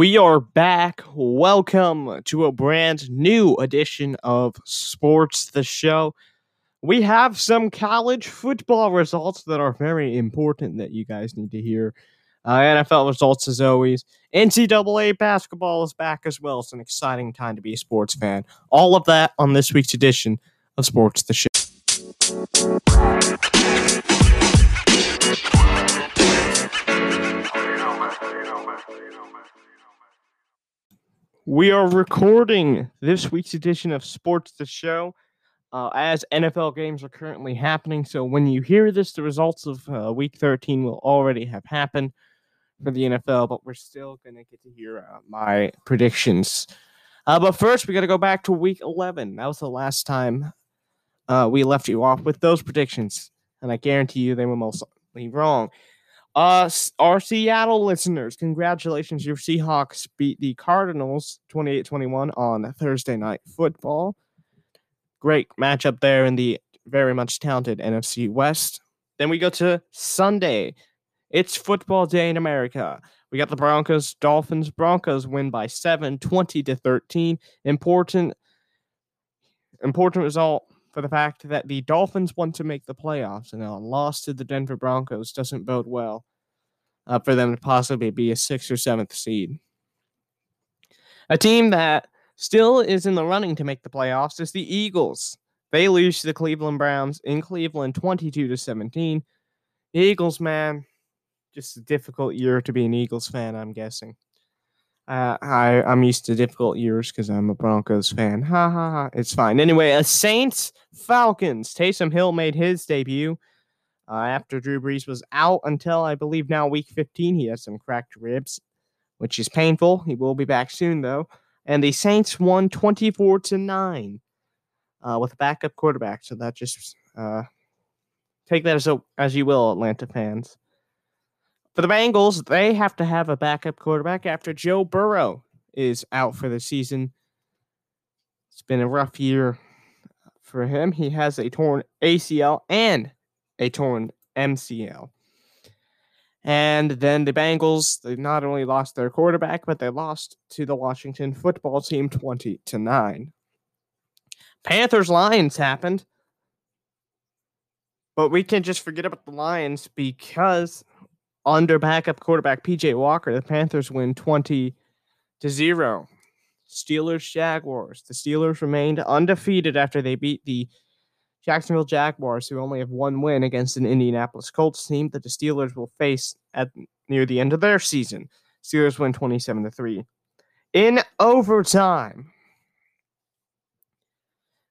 We are back. Welcome to a brand new edition of Sports the Show. We have some college football results that are very important that you guys need to hear. Uh, NFL results, as always. NCAA basketball is back as well. It's an exciting time to be a sports fan. All of that on this week's edition of Sports the Show. We are recording this week's edition of Sports the Show uh, as NFL games are currently happening. So when you hear this, the results of uh, Week 13 will already have happened for the NFL, but we're still going to get to hear uh, my predictions. Uh, but first, we got to go back to Week 11. That was the last time uh, we left you off with those predictions, and I guarantee you they were mostly wrong. Uh, our Seattle listeners, congratulations. Your Seahawks beat the Cardinals 28 21 on Thursday Night Football. Great matchup there in the very much talented NFC West. Then we go to Sunday. It's football day in America. We got the Broncos, Dolphins. Broncos win by 7, 20 to 13. Important, important result for the fact that the Dolphins want to make the playoffs, and a loss to the Denver Broncos doesn't bode well uh, for them to possibly be a sixth or seventh seed. A team that still is in the running to make the playoffs is the Eagles. They lose to the Cleveland Browns in Cleveland 22 to 17. The Eagles, man, just a difficult year to be an Eagles fan, I'm guessing. Uh, I I'm used to difficult years because I'm a Broncos fan. Ha ha ha. It's fine. Anyway, a Saints Falcons. Taysom Hill made his debut uh, after Drew Brees was out until I believe now week 15. He has some cracked ribs, which is painful. He will be back soon though. And the Saints won 24 to nine uh, with a backup quarterback. So that just uh, take that as a, as you will, Atlanta fans. For the Bengals, they have to have a backup quarterback after Joe Burrow is out for the season. It's been a rough year for him. He has a torn ACL and a torn MCL. And then the Bengals, they not only lost their quarterback, but they lost to the Washington football team 20 to 9. Panthers Lions happened. But we can just forget about the Lions because under backup quarterback PJ Walker, the Panthers win 20 to 0. Steelers Jaguars. The Steelers remained undefeated after they beat the Jacksonville Jaguars, who only have one win against an Indianapolis Colts team that the Steelers will face at near the end of their season. Steelers win 27 to 3. In overtime,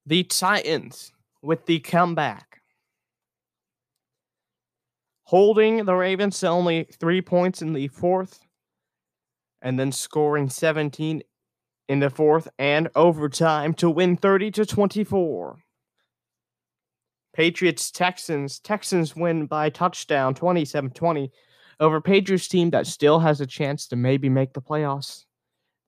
the Titans with the comeback holding the Ravens to only three points in the fourth, and then scoring 17 in the fourth and overtime to win 30 to 24. Patriots Texans. Texans win by touchdown 27 20 over Patriots team that still has a chance to maybe make the playoffs.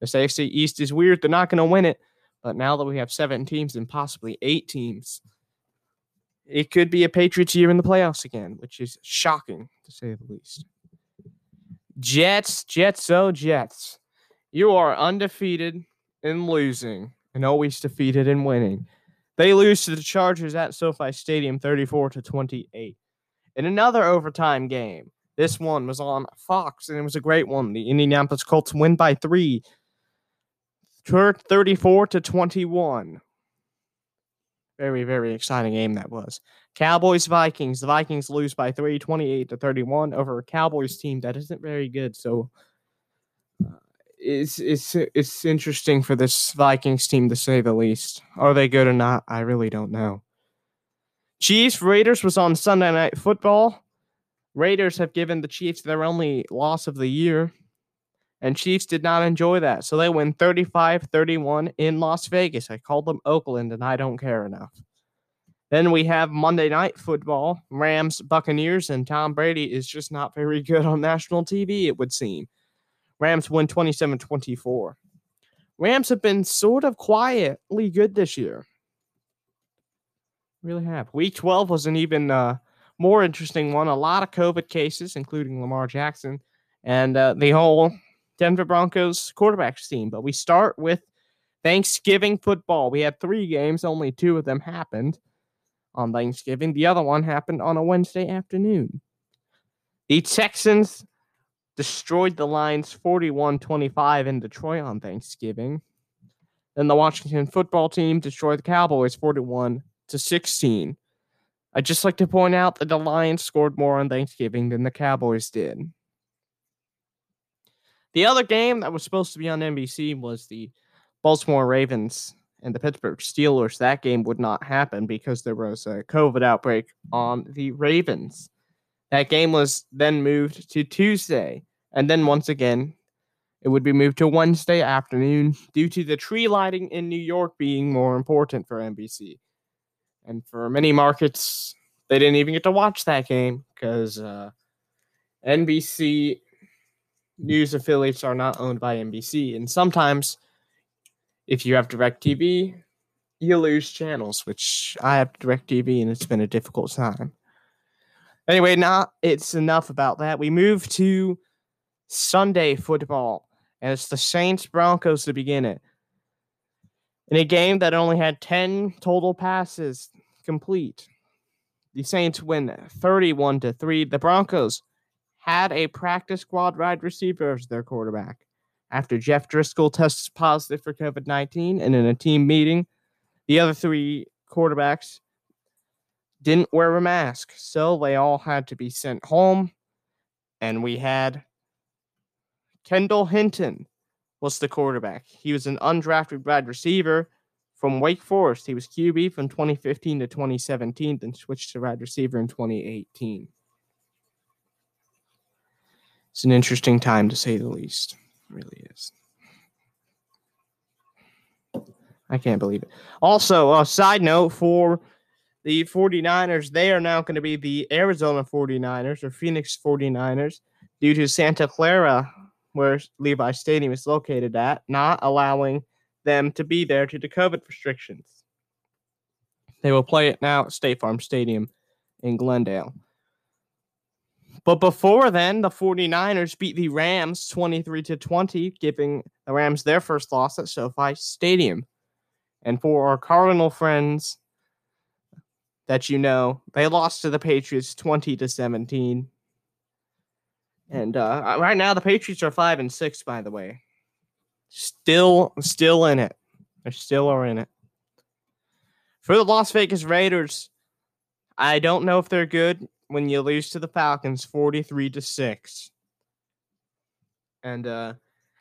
The AFC East is weird. They're not going to win it. But now that we have seven teams and possibly eight teams, it could be a Patriots year in the playoffs again, which is shocking to say the least. Jets, Jets, oh Jets. You are undefeated in losing and always defeated in winning. They lose to the Chargers at SoFi Stadium 34 to 28. In another overtime game, this one was on Fox and it was a great one. The Indianapolis Colts win by 3 34 to 21. Very, very exciting game that was. Cowboys Vikings. The Vikings lose by 3, 28 to 31 over a Cowboys team that isn't very good. So uh, it's it's it's interesting for this Vikings team to say the least. Are they good or not? I really don't know. Chiefs Raiders was on Sunday Night Football. Raiders have given the Chiefs their only loss of the year and Chiefs did not enjoy that. So they win 35 31 in Las Vegas. I called them Oakland, and I don't care enough. Then we have Monday Night Football, Rams, Buccaneers, and Tom Brady is just not very good on national TV, it would seem. Rams win 27 24. Rams have been sort of quietly good this year. Really have. Week 12 was an even uh, more interesting one. A lot of COVID cases, including Lamar Jackson, and uh, the whole Denver Broncos quarterbacks team. But we start with Thanksgiving football. We had three games, only two of them happened on Thanksgiving. The other one happened on a Wednesday afternoon. The Texans destroyed the Lions 41 25 in Detroit on Thanksgiving. Then the Washington football team destroyed the Cowboys 41 to 16. I'd just like to point out that the Lions scored more on Thanksgiving than the Cowboys did. The other game that was supposed to be on NBC was the Baltimore Ravens and the Pittsburgh Steelers. That game would not happen because there was a COVID outbreak on the Ravens. That game was then moved to Tuesday. And then once again, it would be moved to Wednesday afternoon due to the tree lighting in New York being more important for NBC. And for many markets, they didn't even get to watch that game because uh, NBC news affiliates are not owned by NBC. And sometimes, if you have DirecTV, you lose channels, which I have DirecTV and it's been a difficult time. Anyway, now it's enough about that. We move to Sunday football, and it's the Saints Broncos to begin it. In a game that only had 10 total passes complete, the Saints win 31 to 3. The Broncos had a practice squad wide receiver as their quarterback. After Jeff Driskel tests positive for COVID 19 and in a team meeting, the other three quarterbacks didn't wear a mask. So they all had to be sent home. And we had Kendall Hinton was the quarterback. He was an undrafted wide receiver from Wake Forest. He was QB from 2015 to 2017, then switched to wide receiver in 2018. It's an interesting time to say the least. It really is. I can't believe it. Also, a side note for the 49ers, they are now going to be the Arizona 49ers or Phoenix 49ers due to Santa Clara, where Levi Stadium is located at, not allowing them to be there due to COVID restrictions. They will play it now at State Farm Stadium in Glendale. But before then, the 49ers beat the Rams 23 to 20, giving the Rams their first loss at SoFi Stadium. And for our Cardinal friends that you know, they lost to the Patriots 20 to 17. And uh, right now, the Patriots are five and six. By the way, still, still in it. They still are in it. For the Las Vegas Raiders, I don't know if they're good when you lose to the Falcons 43 to 6. And uh,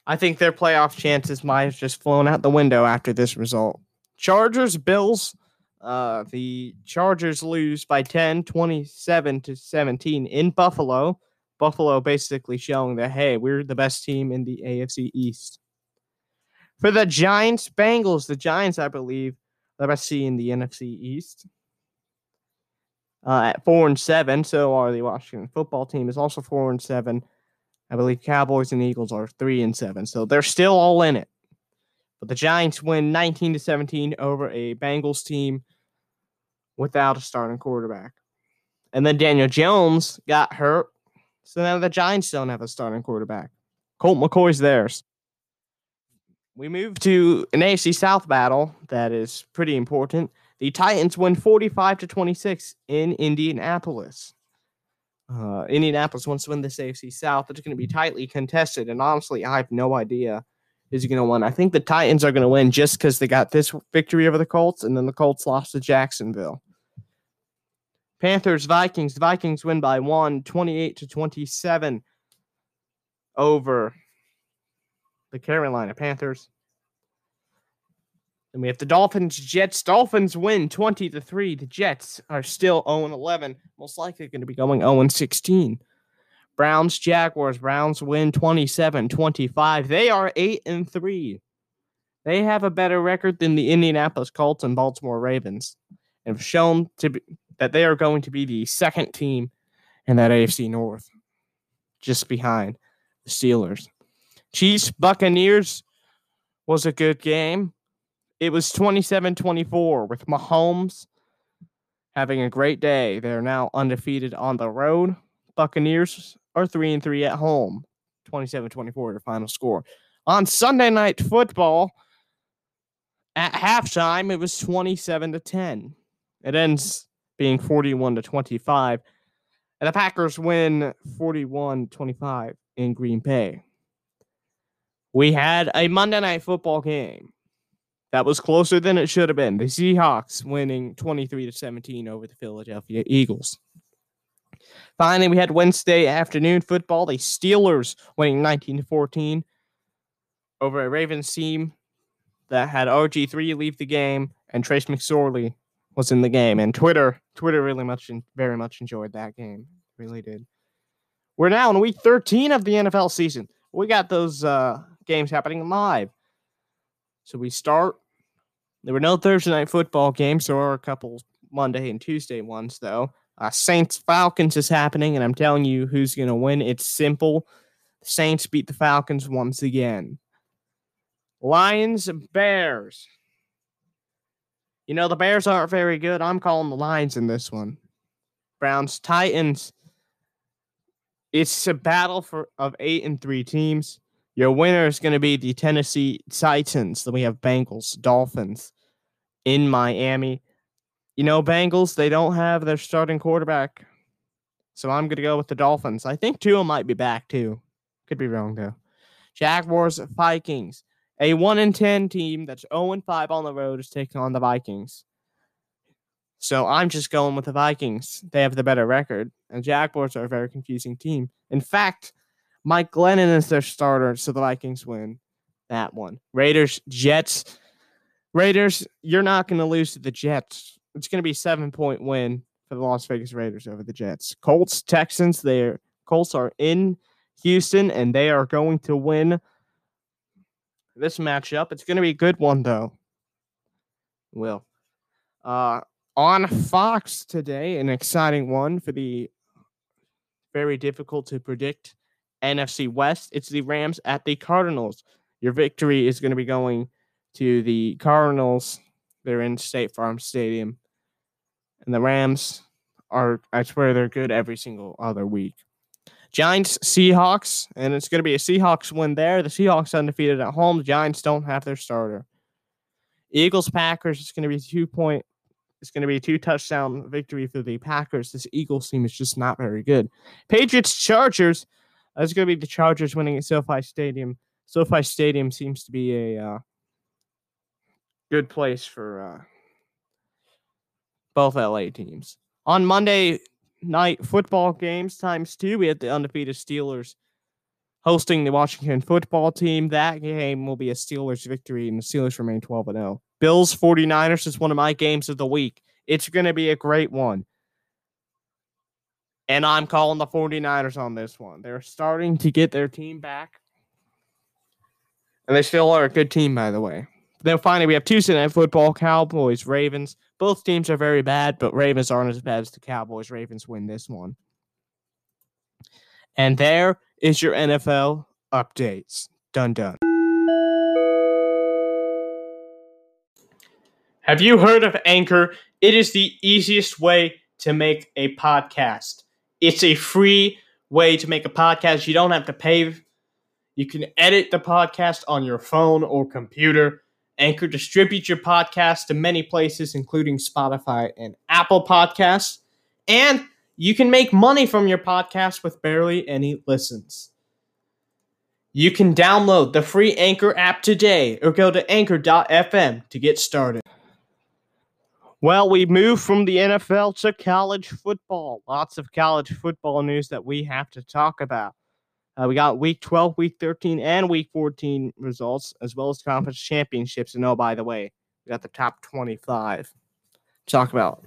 I think their playoff chances might have just flown out the window after this result. Chargers, Bills. Uh, the Chargers lose by 10, 27 to 17 in Buffalo. Buffalo basically showing that, hey, we're the best team in the AFC East. For the Giants, Bengals, the Giants, I believe, the best team in the NFC East uh, at four and seven. So are the Washington football team is also four and seven. I believe Cowboys and Eagles are three and seven. So they're still all in it. But the Giants win 19 to 17 over a Bengals team without a starting quarterback. And then Daniel Jones got hurt. So now the Giants don't have a starting quarterback. Colt McCoy's theirs. We move to an AFC South battle that is pretty important. The Titans win 45 to 26 in Indianapolis. Uh, Indianapolis wants to win this AFC South. It's going to be tightly contested, and honestly, I have no idea who's going to win. I think the Titans are going to win just because they got this victory over the Colts, and then the Colts lost to Jacksonville. Panthers, Vikings. Vikings win by one, 28 to 27 over the Carolina Panthers. Then we have the Dolphins, Jets. Dolphins win 20 to 3. The Jets are still 0 11, most likely going to be going 0 16. Browns, Jaguars. Browns win 27 25. They are 8 and 3. They have a better record than the Indianapolis Colts and Baltimore Ravens and have shown to be, that they are going to be the second team in that AFC North, just behind the Steelers. Chiefs, Buccaneers was a good game. It was 27 24 with Mahomes having a great day. They're now undefeated on the road. Buccaneers are 3 and 3 at home. 27 24, your final score. On Sunday night football, at halftime, it was 27 to 10. It ends being 41 to 25. And the Packers win 41 25 in Green Bay. We had a Monday night football game that was closer than it should have been. The Seahawks winning 23 to 17 over the Philadelphia Eagles. Finally, we had Wednesday afternoon football. The Steelers winning 19 to 14 over a Ravens team that had RG3 leave the game and Trace McSorley was in the game. And Twitter, Twitter really much, and very much enjoyed that game. Really did. We're now in week 13 of the NFL season. We got those uh, games happening live. So we start. There were no Thursday night football games. There are a couple Monday and Tuesday ones, though. Uh, Saints Falcons is happening, and I'm telling you who's going to win. It's simple. The Saints beat the Falcons once again. Lions Bears. You know, the Bears aren't very good. I'm calling the Lions in this one. Browns Titans. It's a battle for of eight and three teams. Your winner is going to be the Tennessee Titans. Then we have Bengals, Dolphins in Miami. You know, Bengals, they don't have their starting quarterback. So I'm going to go with the Dolphins. I think Tua might be back too. Could be wrong though. Jaguars, Vikings. A 1 in 10 team that's 0 and 5 on the road is taking on the Vikings. So I'm just going with the Vikings. They have the better record. And Jaguars are a very confusing team. In fact, Mike Glennon is their starter, so the Vikings win that one. Raiders, Jets. Raiders, you're not going to lose to the Jets. It's going to be seven point win for the Las Vegas Raiders over the Jets. Colts, Texans, they're Colts are in Houston and they are going to win this matchup. It's going to be a good one, though. Will. Uh, on Fox today, an exciting one for the very difficult to predict NFC West. It's the Rams at the Cardinals. Your victory is going to be going to the Cardinals. They're in State Farm Stadium. And the Rams are, I swear, they're good every single other week. Giants, Seahawks, and it's going to be a Seahawks win there. The Seahawks undefeated at home. The Giants don't have their starter. Eagles, Packers. It's going to be two point. It's going to be a two touchdown victory for the Packers. This Eagles team is just not very good. Patriots, Chargers. It's going to be the Chargers winning at SoFi Stadium. SoFi Stadium seems to be a uh, good place for uh, both LA teams. On Monday, night football games times two. We had the undefeated Steelers hosting the Washington football team. That game will be a Steelers victory, and the Steelers remain 12 and 0. Bills 49ers is one of my games of the week. It's going to be a great one. And I'm calling the 49ers on this one. They're starting to get their team back. And they still are a good team, by the way. Then finally, we have Tuesday Night Football, Cowboys, Ravens. Both teams are very bad, but Ravens aren't as bad as the Cowboys. Ravens win this one. And there is your NFL updates. Done, done. Have you heard of Anchor? It is the easiest way to make a podcast. It's a free way to make a podcast. You don't have to pay. You can edit the podcast on your phone or computer. Anchor distributes your podcast to many places, including Spotify and Apple Podcasts. And you can make money from your podcast with barely any listens. You can download the free Anchor app today or go to anchor.fm to get started. Well, we move from the NFL to college football. Lots of college football news that we have to talk about. Uh, we got week 12, week 13, and week 14 results, as well as conference championships. And oh, by the way, we got the top 25 to talk about.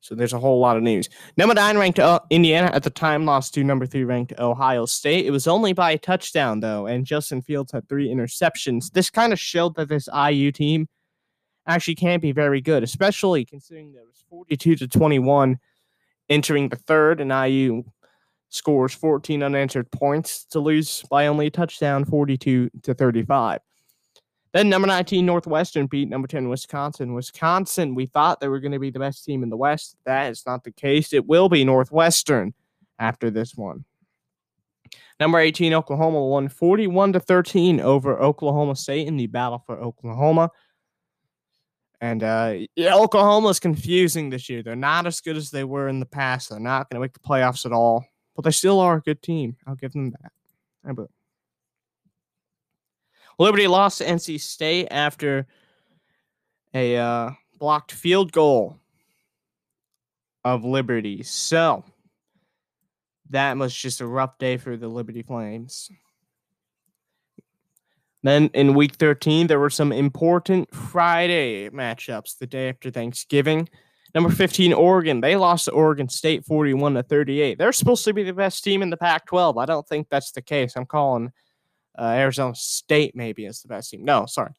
So there's a whole lot of news. Number nine ranked uh, Indiana at the time lost to number three ranked Ohio State. It was only by a touchdown, though, and Justin Fields had three interceptions. This kind of showed that this IU team actually can't be very good, especially considering there was 42 to 21 entering the third, and IU scores 14 unanswered points to lose by only a touchdown 42 to 35. Then number 19 Northwestern beat number 10 Wisconsin. Wisconsin, we thought they were going to be the best team in the West. That is not the case. It will be Northwestern after this one. Number 18, Oklahoma won 41 to 13 over Oklahoma State in the battle for Oklahoma. And uh, yeah, Oklahoma is confusing this year. They're not as good as they were in the past. They're not going to make the playoffs at all, but they still are a good team. I'll give them that. Liberty lost to NC State after a uh, blocked field goal of Liberty. So that was just a rough day for the Liberty Flames. Then in week 13, there were some important Friday matchups the day after Thanksgiving. Number 15, Oregon. They lost to Oregon State 41 to 38. They're supposed to be the best team in the Pac 12. I don't think that's the case. I'm calling uh, Arizona State maybe as the best team. No, sorry.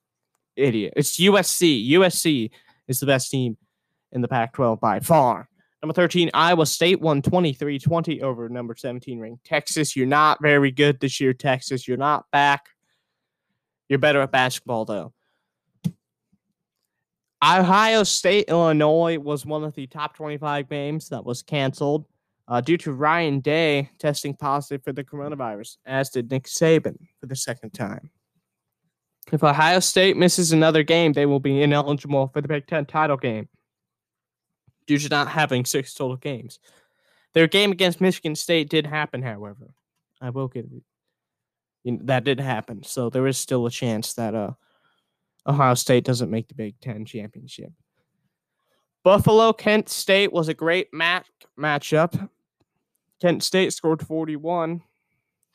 Idiot. It's USC. USC is the best team in the Pac 12 by far. Number 13, Iowa State won 23 20 over number 17 ranked Texas. You're not very good this year, Texas. You're not back. You're better at basketball, though. Ohio State, Illinois was one of the top 25 games that was canceled uh, due to Ryan Day testing positive for the coronavirus, as did Nick Saban for the second time. If Ohio State misses another game, they will be ineligible for the Big Ten title game due to not having six total games. Their game against Michigan State did happen, however. I will give that did happen. So there is still a chance that uh, Ohio State doesn't make the Big Ten championship. Buffalo Kent State was a great match matchup. Kent State scored 41.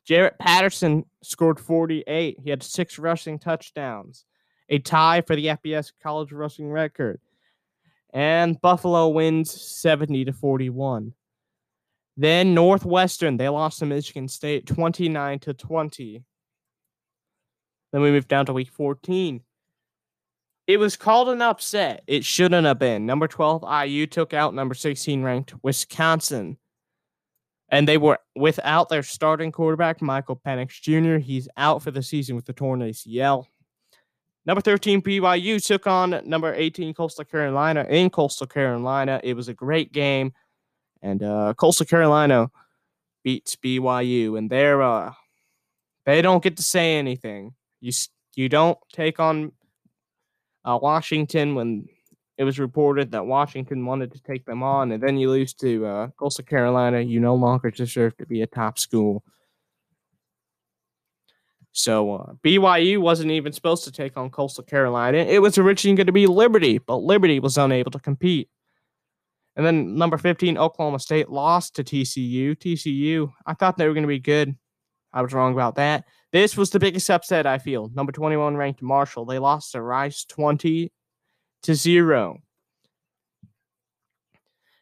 Jaret Patterson scored 48. He had six rushing touchdowns, a tie for the FBS college rushing record and Buffalo wins 70 to 41. Then Northwestern, they lost to Michigan State 29 to 20. Then we move down to week 14. It was called an upset. It shouldn't have been. Number 12 IU took out number 16 ranked Wisconsin. And they were without their starting quarterback, Michael Penix Jr. He's out for the season with the torn ACL. Number 13, BYU took on number 18, Coastal Carolina in Coastal Carolina. It was a great game. And uh, Coastal Carolina beats BYU. And they're, uh, they don't get to say anything. You, you don't take on uh, Washington when it was reported that Washington wanted to take them on. And then you lose to uh, Coastal Carolina. You no longer deserve to be a top school. So uh, BYU wasn't even supposed to take on Coastal Carolina. It was originally going to be Liberty, but Liberty was unable to compete. And then number 15, Oklahoma State lost to TCU. TCU, I thought they were going to be good. I was wrong about that. This was the biggest upset, I feel. Number 21 ranked Marshall. They lost to Rice 20 to 0.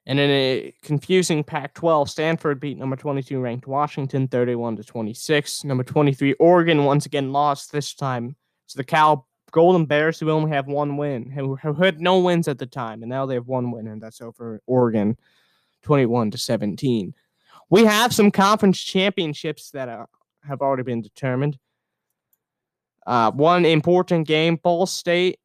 And in a confusing Pac 12, Stanford beat number 22 ranked Washington 31 to 26. Number 23, Oregon once again lost this time to the Cal Golden Bears, who only have one win, who, had no wins at the time. And now they have one win, and that's over Oregon 21 to 17. We have some conference championships that are, have already been determined. Uh, one important game Ball State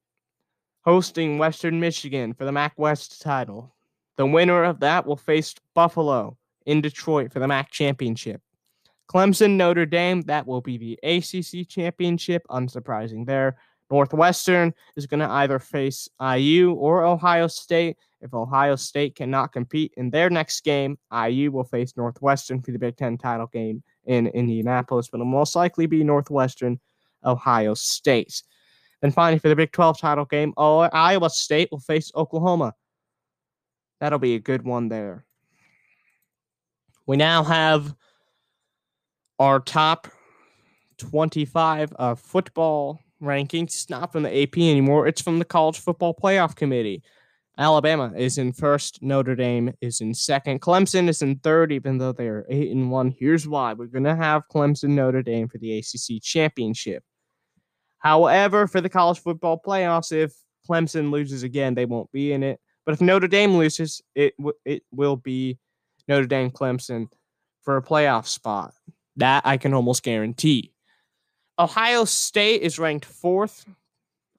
hosting Western Michigan for the MAC West title. The winner of that will face Buffalo in Detroit for the MAC championship. Clemson, Notre Dame, that will be the ACC championship. Unsurprising there. Northwestern is going to either face IU or Ohio State. If Ohio State cannot compete in their next game, IU will face Northwestern for the Big Ten title game in Indianapolis, but it'll most likely be Northwestern, Ohio State. Then finally, for the Big 12 title game, Iowa State will face Oklahoma. That'll be a good one there. We now have our top 25 of football rankings. It's not from the AP anymore, it's from the College Football Playoff Committee. Alabama is in first. Notre Dame is in second. Clemson is in third, even though they are eight and one. Here's why: we're gonna have Clemson Notre Dame for the ACC championship. However, for the college football playoffs, if Clemson loses again, they won't be in it. But if Notre Dame loses, it w- it will be Notre Dame Clemson for a playoff spot. That I can almost guarantee. Ohio State is ranked fourth.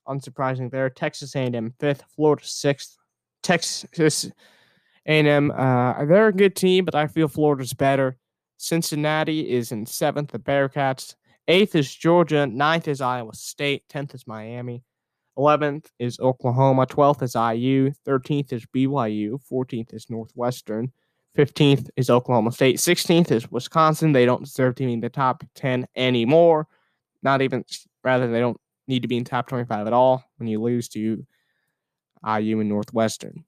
Unsurprising there. Texas A&M fifth. Florida sixth. Texas A&M, uh, they're a good team, but I feel Florida's better. Cincinnati is in seventh, the Bearcats. Eighth is Georgia. Ninth is Iowa State. Tenth is Miami. 11th is Oklahoma. 12th is IU. 13th is BYU. 14th is Northwestern. 15th is Oklahoma State. 16th is Wisconsin. They don't deserve to be in the top 10 anymore. Not even, rather, they don't need to be in top 25 at all when you lose to IU and Northwestern.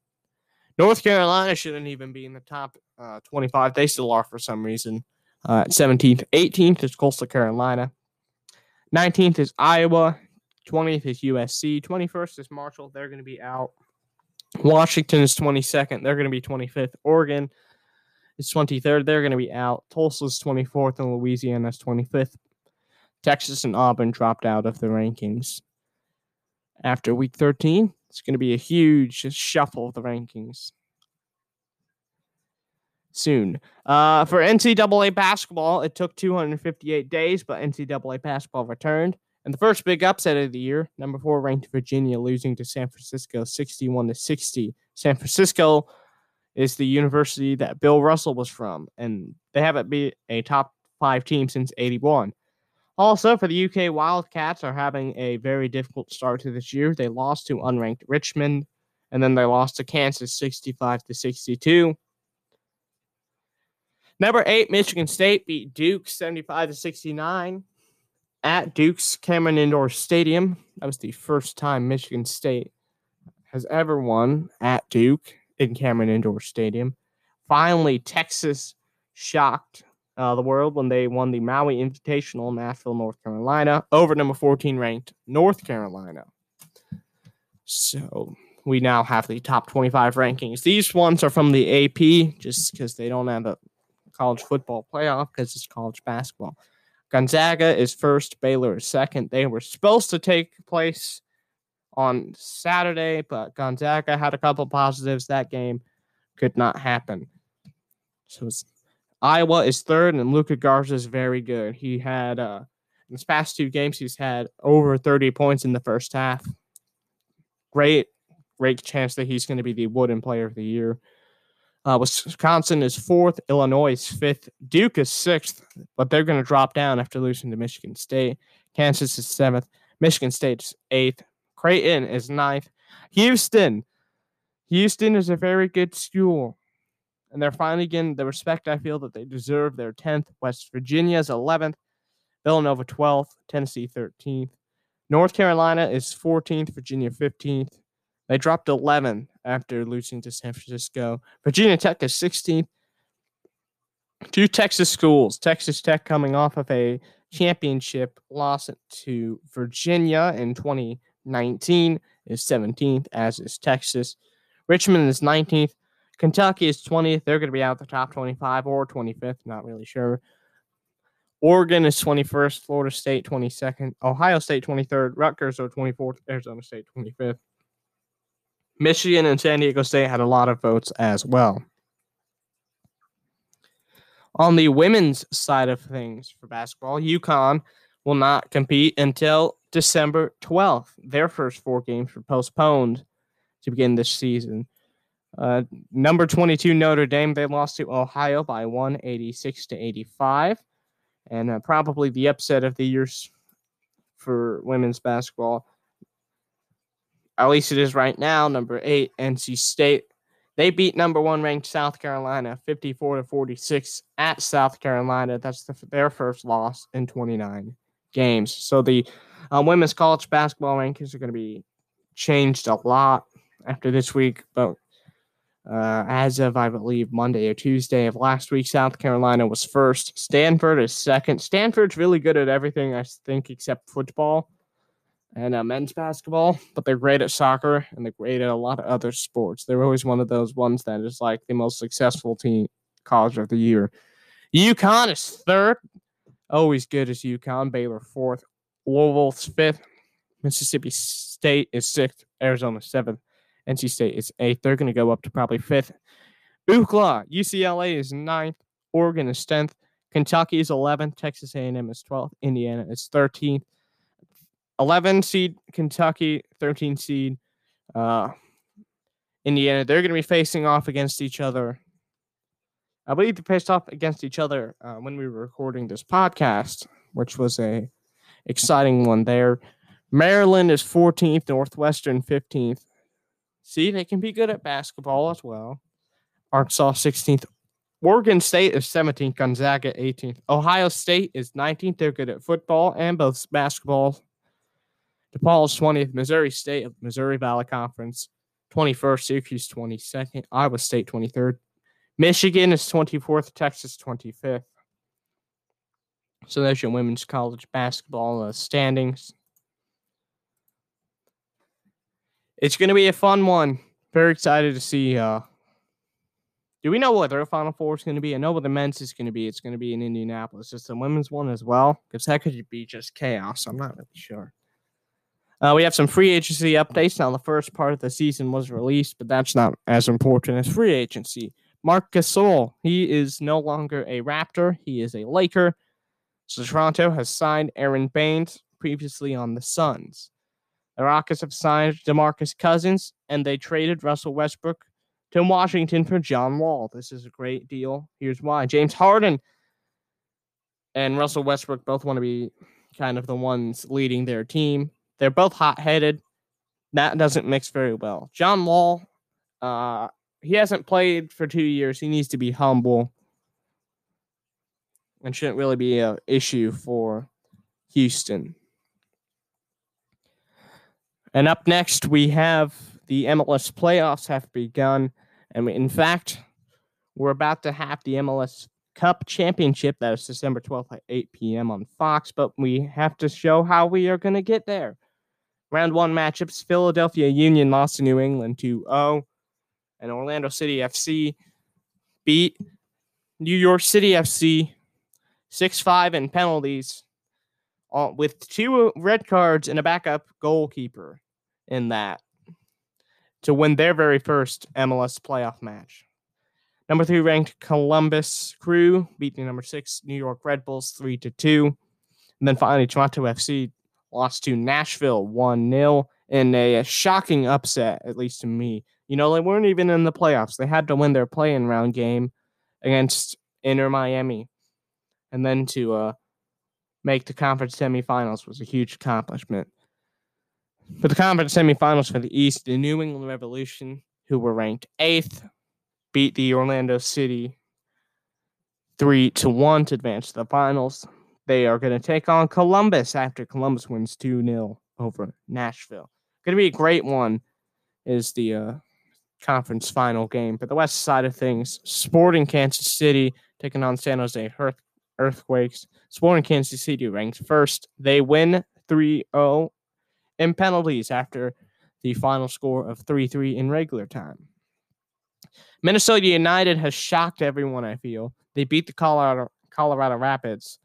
North Carolina shouldn't even be in the top uh, 25. They still are for some reason. Uh, 17th, 18th is Coastal Carolina. 19th is Iowa. 20th is USC. 21st is Marshall. They're going to be out. Washington is 22nd. They're going to be 25th. Oregon is 23rd. They're going to be out. Tulsa is 24th, and Louisiana is 25th. Texas and Auburn dropped out of the rankings. After week 13, it's going to be a huge shuffle of the rankings soon. Uh, for NCAA basketball, it took 258 days, but NCAA basketball returned. And the first big upset of the year, number four ranked Virginia losing to San Francisco 61 to 60. San Francisco is the university that Bill Russell was from, and they haven't been a top five team since 81. Also, for the UK Wildcats are having a very difficult start to this year. They lost to unranked Richmond, and then they lost to Kansas 65 to 62. Number eight, Michigan State beat Duke 75 to 69 at Duke's Cameron Indoor Stadium. That was the first time Michigan State has ever won at Duke in Cameron Indoor Stadium. Finally, Texas shocked uh, the world when they won the Maui Invitational in Nashville, North Carolina, over number 14 ranked North Carolina. So we now have the top 25 rankings. These ones are from the AP just because they don't have a college football playoff because it's college basketball. Gonzaga is first, Baylor is second. They were supposed to take place on Saturday, but Gonzaga had a couple positives. That game could not happen. So Iowa is third, and Luka Garza is very good. He had uh, in his past two games, he's had over 30 points in the first half. Great, great chance that he's going to be the Wooden Player of the Year. Uh, Wisconsin is fourth. Illinois is fifth. Duke is sixth, but they're going to drop down after losing to Michigan State. Kansas is seventh. Michigan State is eighth. Creighton is ninth. Houston. Houston is a very good school. And they're finally getting the respect I feel that they deserve. They're 10th. West Virginia is 11th. Villanova 12th. Tennessee 13th. North Carolina is 14th. Virginia 15th. They dropped 11 after losing to San Francisco. Virginia Tech is 16th. Two Texas schools. Texas Tech coming off of a championship loss to Virginia in 2019 is 17th, as is Texas. Richmond is 19th. Kentucky is 20th. They're going to be out of the top 25 or 25th, not really sure. Oregon is 21st. Florida State 22nd. Ohio State 23rd. Rutgers are 24th. Arizona State 25th. Michigan and San Diego State had a lot of votes as well. On the women's side of things for basketball, UConn will not compete until December 12th. Their first four games were postponed to begin this season. Uh, number 22 Notre Dame, they lost to Ohio by 186 to 85. And uh, probably the upset of the years for women's basketball at least it is right now, number eight, NC State. They beat number one ranked South Carolina 54 to 46 at South Carolina. That's the, their first loss in 29 games. So the uh, women's college basketball rankings are going to be changed a lot after this week. But uh, as of, I believe, Monday or Tuesday of last week, South Carolina was first. Stanford is second. Stanford's really good at everything, I think, except football and uh, men's basketball, but they're great at soccer and they're great at a lot of other sports. They're always one of those ones that is like the most successful team college of the year. UConn is third, always good as UConn. Baylor fourth, Louisville's fifth, Mississippi State is sixth, Arizona seventh, NC State is eighth. They're going to go up to probably fifth. UCLA, UCLA is ninth, Oregon is tenth, Kentucky is eleventh, Texas A&M is twelfth, Indiana is thirteenth. 11 seed Kentucky, 13 seed uh, Indiana. They're going to be facing off against each other I believe they faced off against each other uh, when we were recording this podcast, which was a exciting one there. Maryland is 14th, Northwestern 15th. See, they can be good at basketball as well. Arkansas 16th. Oregon State is 17th, Gonzaga 18th. Ohio State is 19th. They're good at football and both basketball. DePaul is 20th. Missouri State of Missouri Valley Conference 21st. Syracuse 22nd. Iowa State 23rd. Michigan is 24th. Texas 25th. So there's your women's college basketball uh, standings. It's going to be a fun one. Very excited to see. Uh, do we know what their Final Four is going to be? I know what the men's is going to be. It's going to be in Indianapolis. Just the women's one as well, because that could be just chaos. I'm not really sure. Uh, we have some free agency updates. Now, the first part of the season was released, but that's not as important as free agency. Marc Gasol, he is no longer a Raptor. He is a Laker. So Toronto has signed Aron Baynes, previously on the Suns. The Rockets have signed DeMarcus Cousins, and they traded Russell Westbrook to Washington for John Wall. This is a great deal. Here's why. James Harden and Russell Westbrook both want to be kind of the ones leading their team. They're both hot headed. That doesn't mix very well. John Wall, uh, he hasn't played for two years. He needs to be humble and shouldn't really be an issue for Houston. And up next, we have the MLS playoffs have begun. And in fact, we're about to have the MLS Cup Championship. That is December 12th at 8 p.m. on Fox. But we have to show how we are going to get there. Round one matchups Philadelphia Union lost to New England 2 0. And Orlando City FC beat New York City FC 6 5 in penalties with two red cards and a backup goalkeeper in that to win their very first MLS playoff match. Number three ranked Columbus Crew beat the number six New York Red Bulls 3 to 2. And then finally, Toronto FC lost to Nashville 1 0 in a, shocking upset, at least to me. You know, they weren't even in the playoffs. They had to win their playing round game against Inter Miami. And then to uh, make the conference semifinals was a huge accomplishment. For the conference semifinals for the East, the New England Revolution, who were ranked eighth, beat the Orlando City three to one to advance to the finals. They are going to take on Columbus after Columbus wins 2 0 over Nashville. Going to be a great one, is the uh, conference final game. But the west side of things, Sporting Kansas City taking on San Jose Earth- Earthquakes. Sporting Kansas City ranks first. They win 3 0 in penalties after the final score of 3 3 in regular time. Minnesota United has shocked everyone, I feel. They beat the Colorado, Colorado Rapids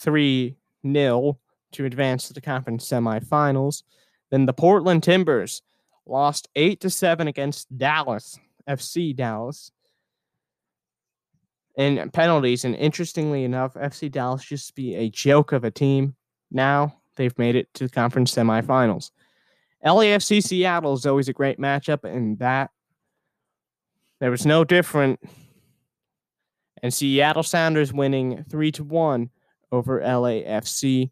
3 0 to advance to the conference semifinals. Then the Portland Timbers lost 8 to 7 against Dallas, FC Dallas, in penalties. And interestingly enough, FC Dallas used to be a joke of a team. Now they've made it to the conference semifinals. LAFC Seattle is always a great matchup, and that there was no different. And Seattle Sounders winning three to one over LAFC.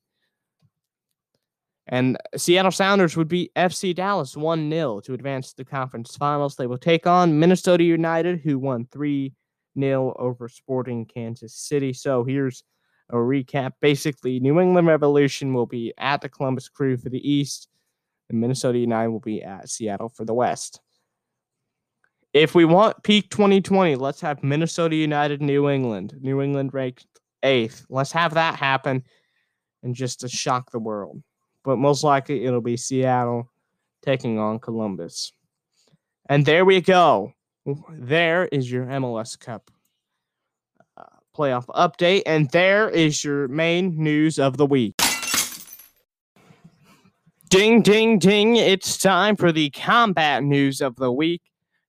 And Seattle Sounders would beat FC Dallas 1 0 to advance to the conference finals. They will take on Minnesota United, who won 3 0 over Sporting Kansas City. So here's a recap. Basically, New England Revolution will be at the Columbus Crew for the East, and Minnesota United will be at Seattle for the West. If we want peak 2020, let's have Minnesota United, New England. New England ranked eighth. Let's have that happen and just to shock the world. But most likely it'll be Seattle taking on Columbus. And there we go. There is your MLS Cup playoff update. And there is your main news of the week. Ding, ding, ding. It's time for the combat news of the week.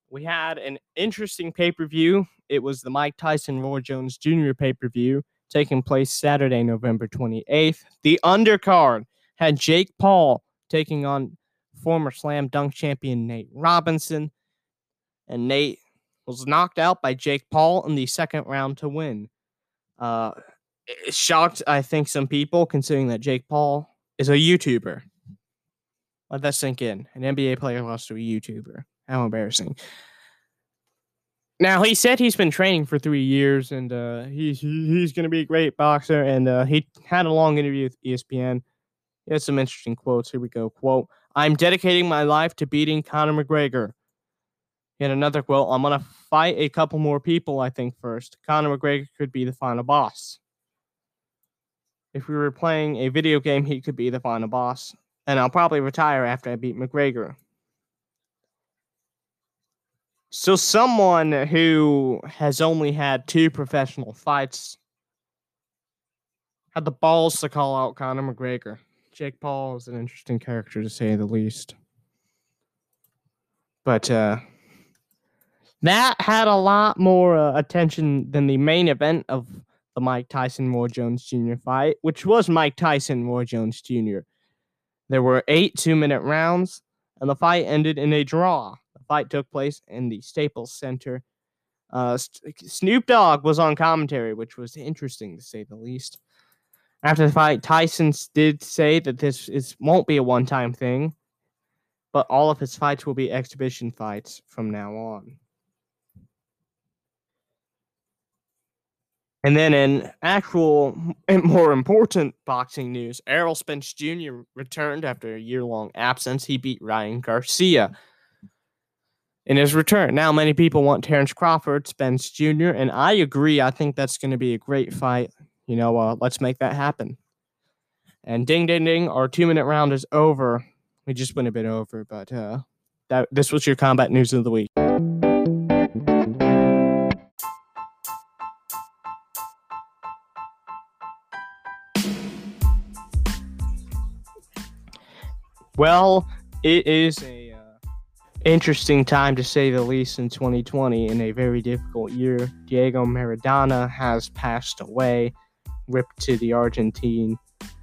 We had an interesting pay per view. It was the Mike Tyson Roy Jones Jr. pay per view taking place Saturday, November 28th. The undercard had Jake Paul taking on former slam dunk champion Nate Robinson. And Nate was knocked out by Jake Paul in the second round to win. Uh, it shocked, I think, some people considering that Jake Paul is a YouTuber. Let that sink in. An NBA player lost to a YouTuber. How embarrassing. Now he said he's been training for three years and uh, he's he's going to be a great boxer. And uh, he had a long interview with ESPN. He had some interesting quotes. Here we go. Quote: "I'm dedicating my life to beating Conor McGregor." Yet another quote: "I'm going to fight a couple more people. I think first. Conor McGregor could be the final boss. If we were playing a video game, he could be the final boss. And I'll probably retire after I beat McGregor." So, someone who has only had two professional fights had the balls to call out Conor McGregor. Jake Paul is an interesting character to say the least. But uh, that had a lot more uh, attention than the main event of the Mike Tyson Roy Jones Jr. fight, which was Mike Tyson Roy Jones Jr. There were eight two minute rounds, and the fight ended in a draw The fight took place in the Staples Center. Uh, Snoop Dogg was on commentary, which was interesting to say the least. After the fight, Tyson did say that this is won't be a one-time thing, but all of his fights will be exhibition fights from now on. And then in actual and more important boxing news, Errol Spence Jr. returned after a year-long absence. He beat Ryan Garcia in his return. Now, many people want Terrence Crawford, Spence Jr., and I agree. I think that's going to be a great fight. You know, uh, let's make that happen. And ding, ding, ding, our two minute round is over. We just went a bit over, but uh, that this was your combat news of the week. Well, it is a interesting time to say the least in 2020 in a very difficult year. Diego Maradona has passed away, ripped to the Argentine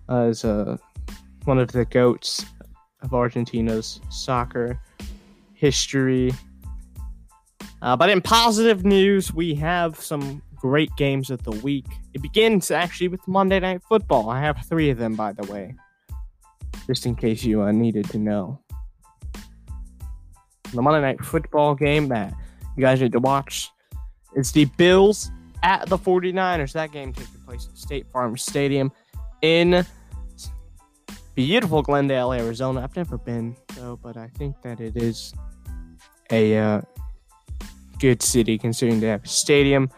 as uh, one of the goats of Argentina's soccer history. Uh, but in positive news, we have some great games of the week. It begins actually with Monday Night Football. I have three of them, by the way, just in case you uh, needed to know the Monday Night Football game that you guys need to watch. is the Bills at the 49ers. That game taking place at State Farm Stadium in beautiful Glendale, Arizona. I've never been though, but I think that it is a uh, good city considering they have a stadium.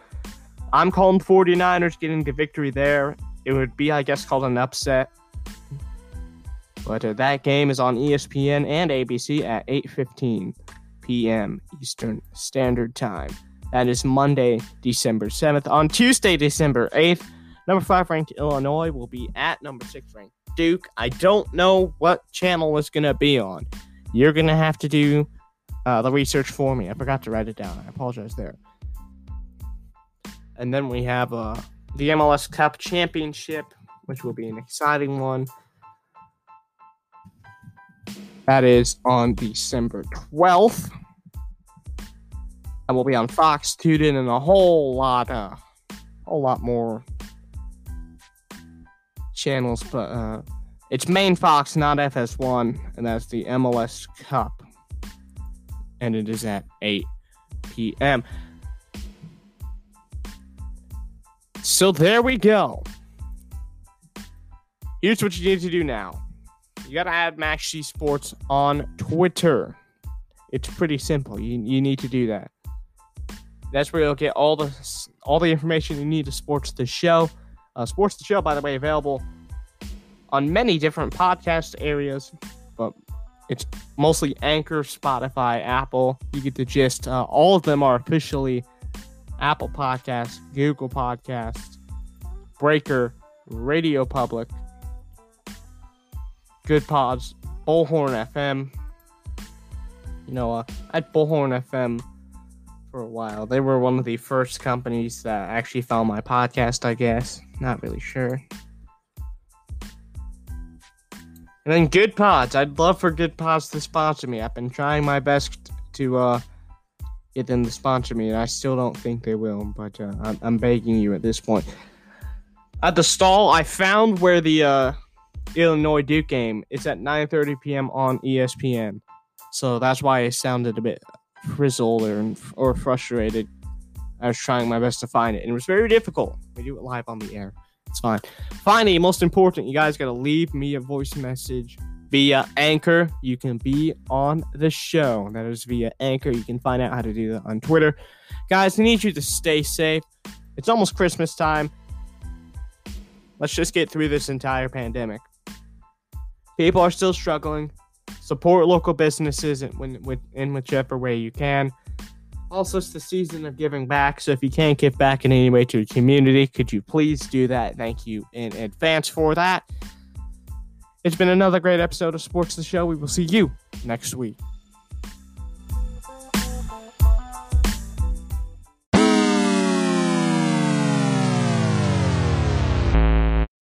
I'm calling 49ers getting the victory there. It would be, I guess, called an upset. But uh, that game is on ESPN and ABC at 8:15 p.m. Eastern Standard Time. That is Monday, December 7th. On Tuesday, December 8th, number 5 ranked Illinois will be at number 6 ranked Duke. I don't know what channel it's going to be on. You're going to have to do uh, the research for me. I forgot to write it down. I apologize there. And then we have uh, the MLS Cup Championship, which will be an exciting one. That is on December 12th. And we'll be on Fox, Student, and a whole lot, uh, a whole lot more channels. But uh, it's main Fox, not FS1, and that's the MLS Cup. And it is at 8 p.m. So there we go. Here's what you need to do now you got to add Max G Sports on Twitter. It's pretty simple. You, you need to do that. That's where you'll get all the all the information you need to sports the show. Uh, sports the show, by the way, available on many different podcast areas, but it's mostly Anchor, Spotify, Apple. You get the gist. Uh, all of them are officially Apple Podcasts, Google Podcasts, Breaker, Radio Public, good pods. Bullhorn FM. You know, uh, had Bullhorn FM for a while. They were one of the first companies that actually found my podcast, I guess. Not really sure. And then Good Pods. I'd love for Good Pods to sponsor me. I've been trying my best to uh, get them to sponsor me, and I still don't think they will. But uh, I'm, I'm begging you at this point. At the stall, I found where the uh, Illinois Duke game It's at 9:30 p.m. on ESPN. So that's why I sounded a bit frizzled or or frustrated. I was trying my best to find it, and it was very difficult. We do it live on the air. It's fine. Finally, most important, you guys got to leave me a voice message via Anchor. You can be on the show. That is via Anchor. You can find out how to do that on Twitter. Guys, I need you to stay safe. It's almost Christmas time. Let's just get through this entire pandemic. People are still struggling. Support local businesses in, in whichever way you can. Also, it's the season of giving back. So if you can't give back in any way to the community, could you please do that? Thank you in advance for that. It's been another great episode of Sports the Show. We will see you next week.